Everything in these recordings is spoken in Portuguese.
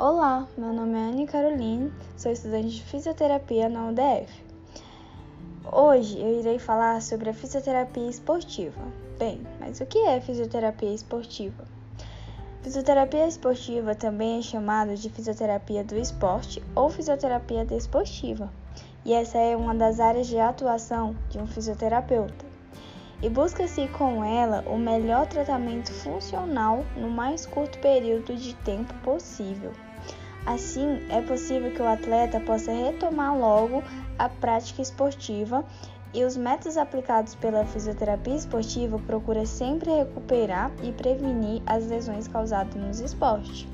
Olá, meu nome é Anne Caroline, sou estudante de fisioterapia na UDF. Hoje eu irei falar sobre a fisioterapia esportiva. Bem, mas o que é fisioterapia esportiva? Fisioterapia esportiva também é chamada de fisioterapia do esporte ou fisioterapia desportiva, e essa é uma das áreas de atuação de um fisioterapeuta. E busca-se com ela o melhor tratamento funcional no mais curto período de tempo possível. Assim, é possível que o atleta possa retomar logo a prática esportiva e os métodos aplicados pela fisioterapia esportiva procuram sempre recuperar e prevenir as lesões causadas nos esportes.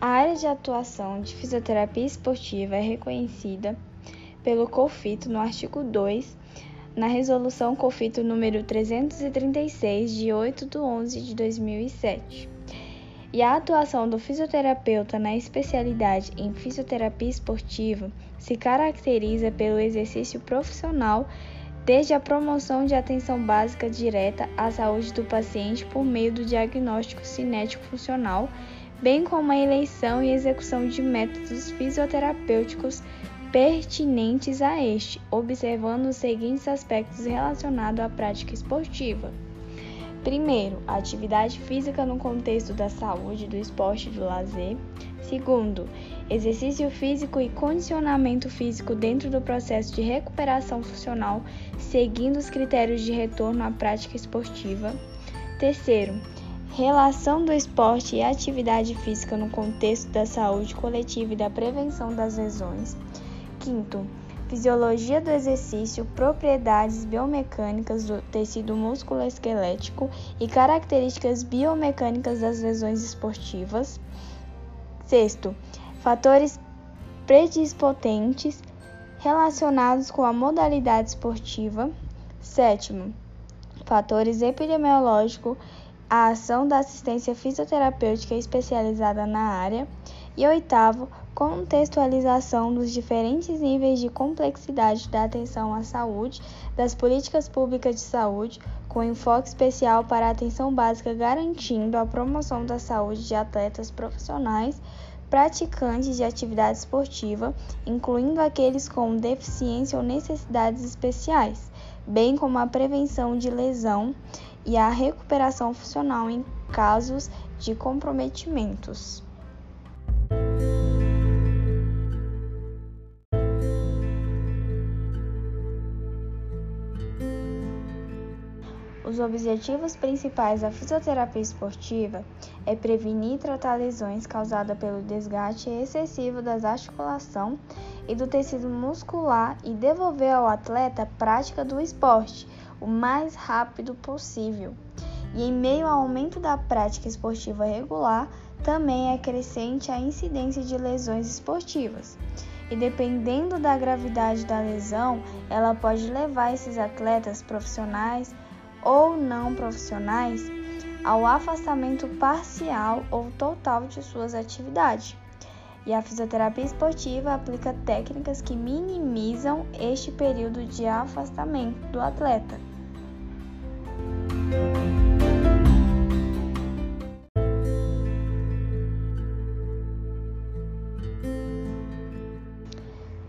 A área de atuação de fisioterapia esportiva é reconhecida pelo COFITO no artigo 2 na Resolução COFITO número 336, de 8 de 11 de 2007. E a atuação do fisioterapeuta na especialidade em fisioterapia esportiva se caracteriza pelo exercício profissional desde a promoção de atenção básica direta à saúde do paciente por meio do diagnóstico cinético funcional, bem como a eleição e execução de métodos fisioterapêuticos pertinentes a este, observando os seguintes aspectos relacionados à prática esportiva. Primeiro, a atividade física no contexto da saúde, do esporte e do lazer. Segundo, exercício físico e condicionamento físico dentro do processo de recuperação funcional, seguindo os critérios de retorno à prática esportiva. Terceiro, relação do esporte e atividade física no contexto da saúde coletiva e da prevenção das lesões. Quinto, fisiologia do exercício, propriedades biomecânicas do tecido musculoesquelético e características biomecânicas das lesões esportivas. Sexto, fatores predispotentes relacionados com a modalidade esportiva. Sétimo, fatores epidemiológicos, a ação da assistência fisioterapêutica especializada na área. E oitavo, contextualização dos diferentes níveis de complexidade da atenção à saúde, das políticas públicas de saúde, com enfoque especial para a atenção básica, garantindo a promoção da saúde de atletas profissionais praticantes de atividade esportiva, incluindo aqueles com deficiência ou necessidades especiais, bem como a prevenção de lesão e a recuperação funcional em casos de comprometimentos. Os objetivos principais da fisioterapia esportiva é prevenir e tratar lesões causadas pelo desgaste excessivo das articulações e do tecido muscular e devolver ao atleta a prática do esporte o mais rápido possível. E em meio ao aumento da prática esportiva regular, também é crescente a incidência de lesões esportivas. E dependendo da gravidade da lesão, ela pode levar esses atletas profissionais ou não profissionais ao afastamento parcial ou total de suas atividades. E a fisioterapia esportiva aplica técnicas que minimizam este período de afastamento do atleta.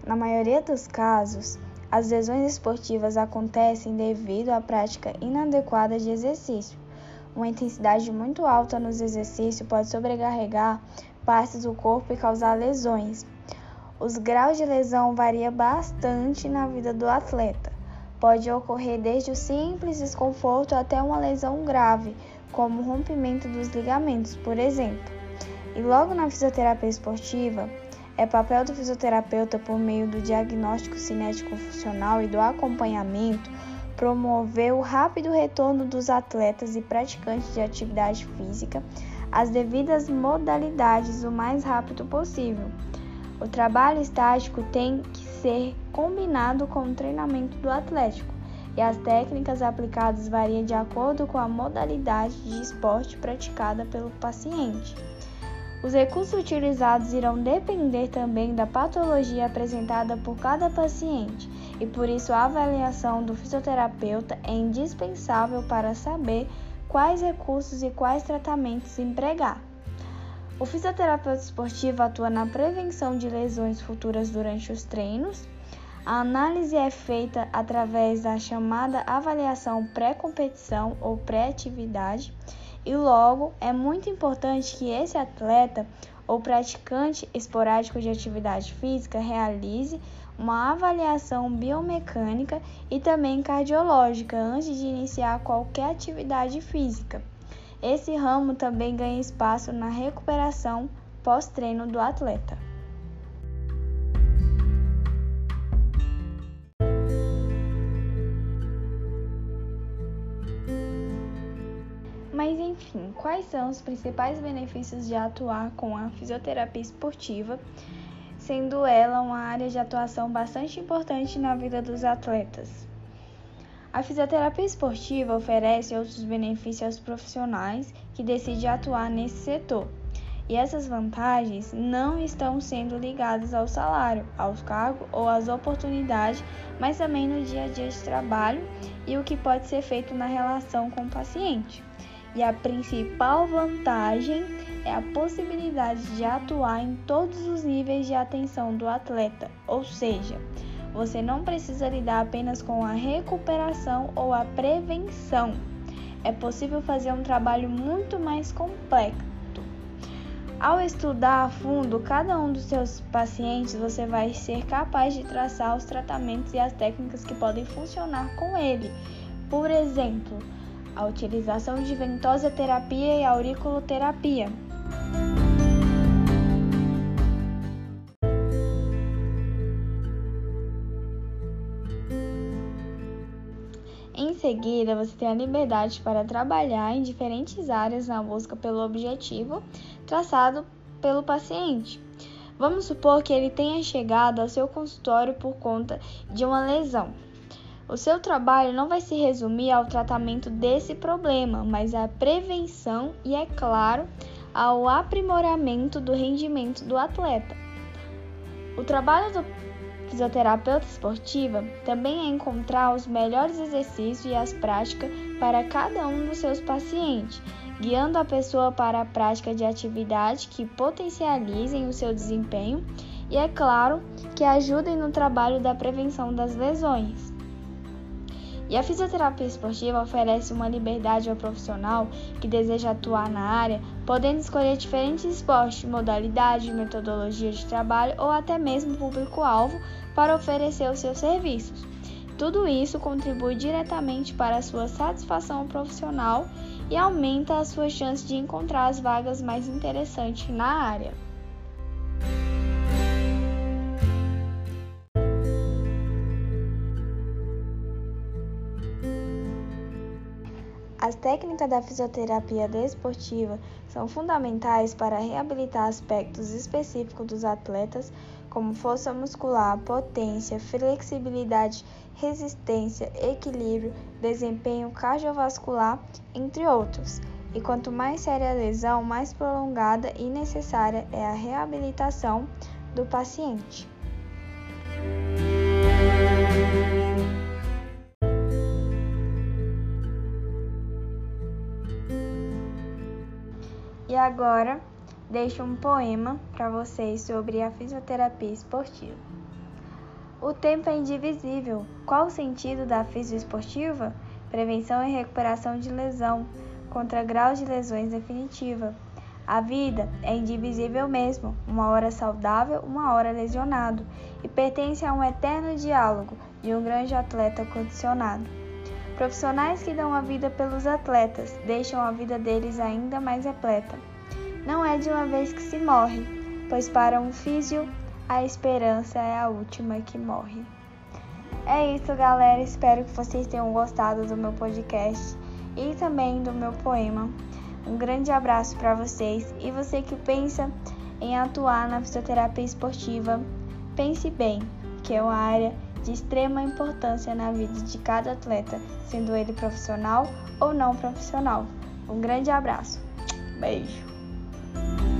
Na maioria dos casos, as lesões esportivas acontecem devido à prática inadequada de exercício. Uma intensidade muito alta nos exercícios pode sobrecarregar partes do corpo e causar lesões. Os graus de lesão variam bastante na vida do atleta. Pode ocorrer desde o simples desconforto até uma lesão grave, como rompimento dos ligamentos, por exemplo. E logo na fisioterapia esportiva, é papel do fisioterapeuta, por meio do diagnóstico cinético funcional e do acompanhamento, promover o rápido retorno dos atletas e praticantes de atividade física às devidas modalidades o mais rápido possível. O trabalho estático tem que ser combinado com o treinamento do atlético e as técnicas aplicadas variam de acordo com a modalidade de esporte praticada pelo paciente. Os recursos utilizados irão depender também da patologia apresentada por cada paciente e por isso a avaliação do fisioterapeuta é indispensável para saber quais recursos e quais tratamentos empregar. O fisioterapeuta esportivo atua na prevenção de lesões futuras durante os treinos. A análise é feita através da chamada avaliação pré-competição ou pré-atividade, e logo é muito importante que esse atleta ou praticante esporádico de atividade física realize uma avaliação biomecânica e também cardiológica antes de iniciar qualquer atividade física. Esse ramo também ganha espaço na recuperação pós-treino do atleta. Quais são os principais benefícios de atuar com a fisioterapia esportiva, sendo ela uma área de atuação bastante importante na vida dos atletas? A fisioterapia esportiva oferece outros benefícios aos profissionais que decidem atuar nesse setor. E essas vantagens não estão sendo ligadas ao salário, aos cargos ou às oportunidades, mas também no dia a dia de trabalho e o que pode ser feito na relação com o paciente. E a principal vantagem é a possibilidade de atuar em todos os níveis de atenção do atleta, ou seja, você não precisa lidar apenas com a recuperação ou a prevenção. É possível fazer um trabalho muito mais complexo. Ao estudar a fundo cada um dos seus pacientes, você vai ser capaz de traçar os tratamentos e as técnicas que podem funcionar com ele. Por exemplo, a utilização de ventosa terapia e auriculoterapia. Em seguida, você tem a liberdade para trabalhar em diferentes áreas na busca pelo objetivo traçado pelo paciente. Vamos supor que ele tenha chegado ao seu consultório por conta de uma lesão. O seu trabalho não vai se resumir ao tratamento desse problema, mas à prevenção e, é claro, ao aprimoramento do rendimento do atleta. O trabalho do fisioterapeuta esportiva também é encontrar os melhores exercícios e as práticas para cada um dos seus pacientes, guiando a pessoa para a prática de atividades que potencializem o seu desempenho e, é claro, que ajudem no trabalho da prevenção das lesões. E a fisioterapia esportiva oferece uma liberdade ao profissional que deseja atuar na área, podendo escolher diferentes esportes, modalidades, metodologias de trabalho ou até mesmo público-alvo para oferecer os seus serviços. Tudo isso contribui diretamente para a sua satisfação profissional e aumenta a sua chance de encontrar as vagas mais interessantes na área. As técnicas da fisioterapia desportiva são fundamentais para reabilitar aspectos específicos dos atletas, como força muscular, potência, flexibilidade, resistência, equilíbrio, desempenho cardiovascular, entre outros. E quanto mais séria a lesão, mais prolongada e necessária é a reabilitação do paciente. Agora, deixo um poema para vocês sobre a fisioterapia esportiva. O tempo é indivisível. Qual o sentido da fisioesportiva? Prevenção e recuperação de lesão, contra grau de lesões definitiva. A vida é indivisível mesmo, uma hora saudável, uma hora lesionado, e pertence a um eterno diálogo de um grande atleta condicionado. Profissionais que dão a vida pelos atletas deixam a vida deles ainda mais repleta. Não é de uma vez que se morre, pois para um físio a esperança é a última que morre. É isso, galera. Espero que vocês tenham gostado do meu podcast e também do meu poema. Um grande abraço para vocês e você que pensa em atuar na fisioterapia esportiva, pense bem, que é uma área de extrema importância na vida de cada atleta, sendo ele profissional ou não profissional. Um grande abraço. Beijo. Bye.